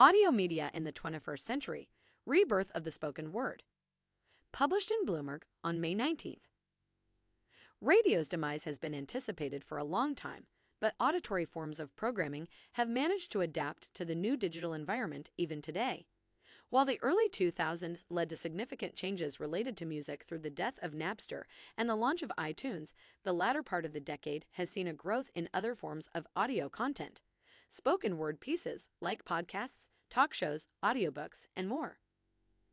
Audio Media in the 21st Century Rebirth of the Spoken Word. Published in Bloomberg on May 19th. Radio's demise has been anticipated for a long time, but auditory forms of programming have managed to adapt to the new digital environment even today. While the early 2000s led to significant changes related to music through the death of Napster and the launch of iTunes, the latter part of the decade has seen a growth in other forms of audio content. Spoken word pieces like podcasts, talk shows, audiobooks, and more.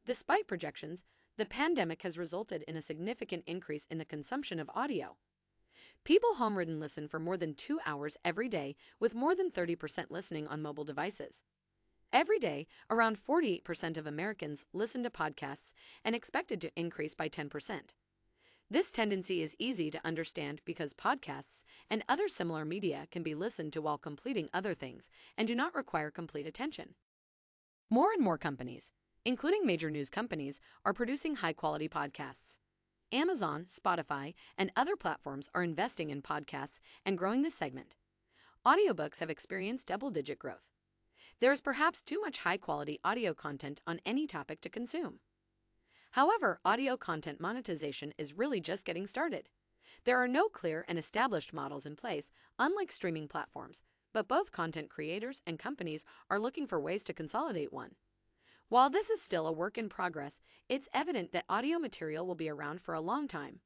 Despite projections, the pandemic has resulted in a significant increase in the consumption of audio. People home ridden listen for more than two hours every day, with more than 30% listening on mobile devices. Every day, around 48% of Americans listen to podcasts and expected to increase by 10%. This tendency is easy to understand because podcasts and other similar media can be listened to while completing other things and do not require complete attention. More and more companies, including major news companies, are producing high quality podcasts. Amazon, Spotify, and other platforms are investing in podcasts and growing this segment. Audiobooks have experienced double digit growth. There is perhaps too much high quality audio content on any topic to consume. However, audio content monetization is really just getting started. There are no clear and established models in place, unlike streaming platforms, but both content creators and companies are looking for ways to consolidate one. While this is still a work in progress, it's evident that audio material will be around for a long time.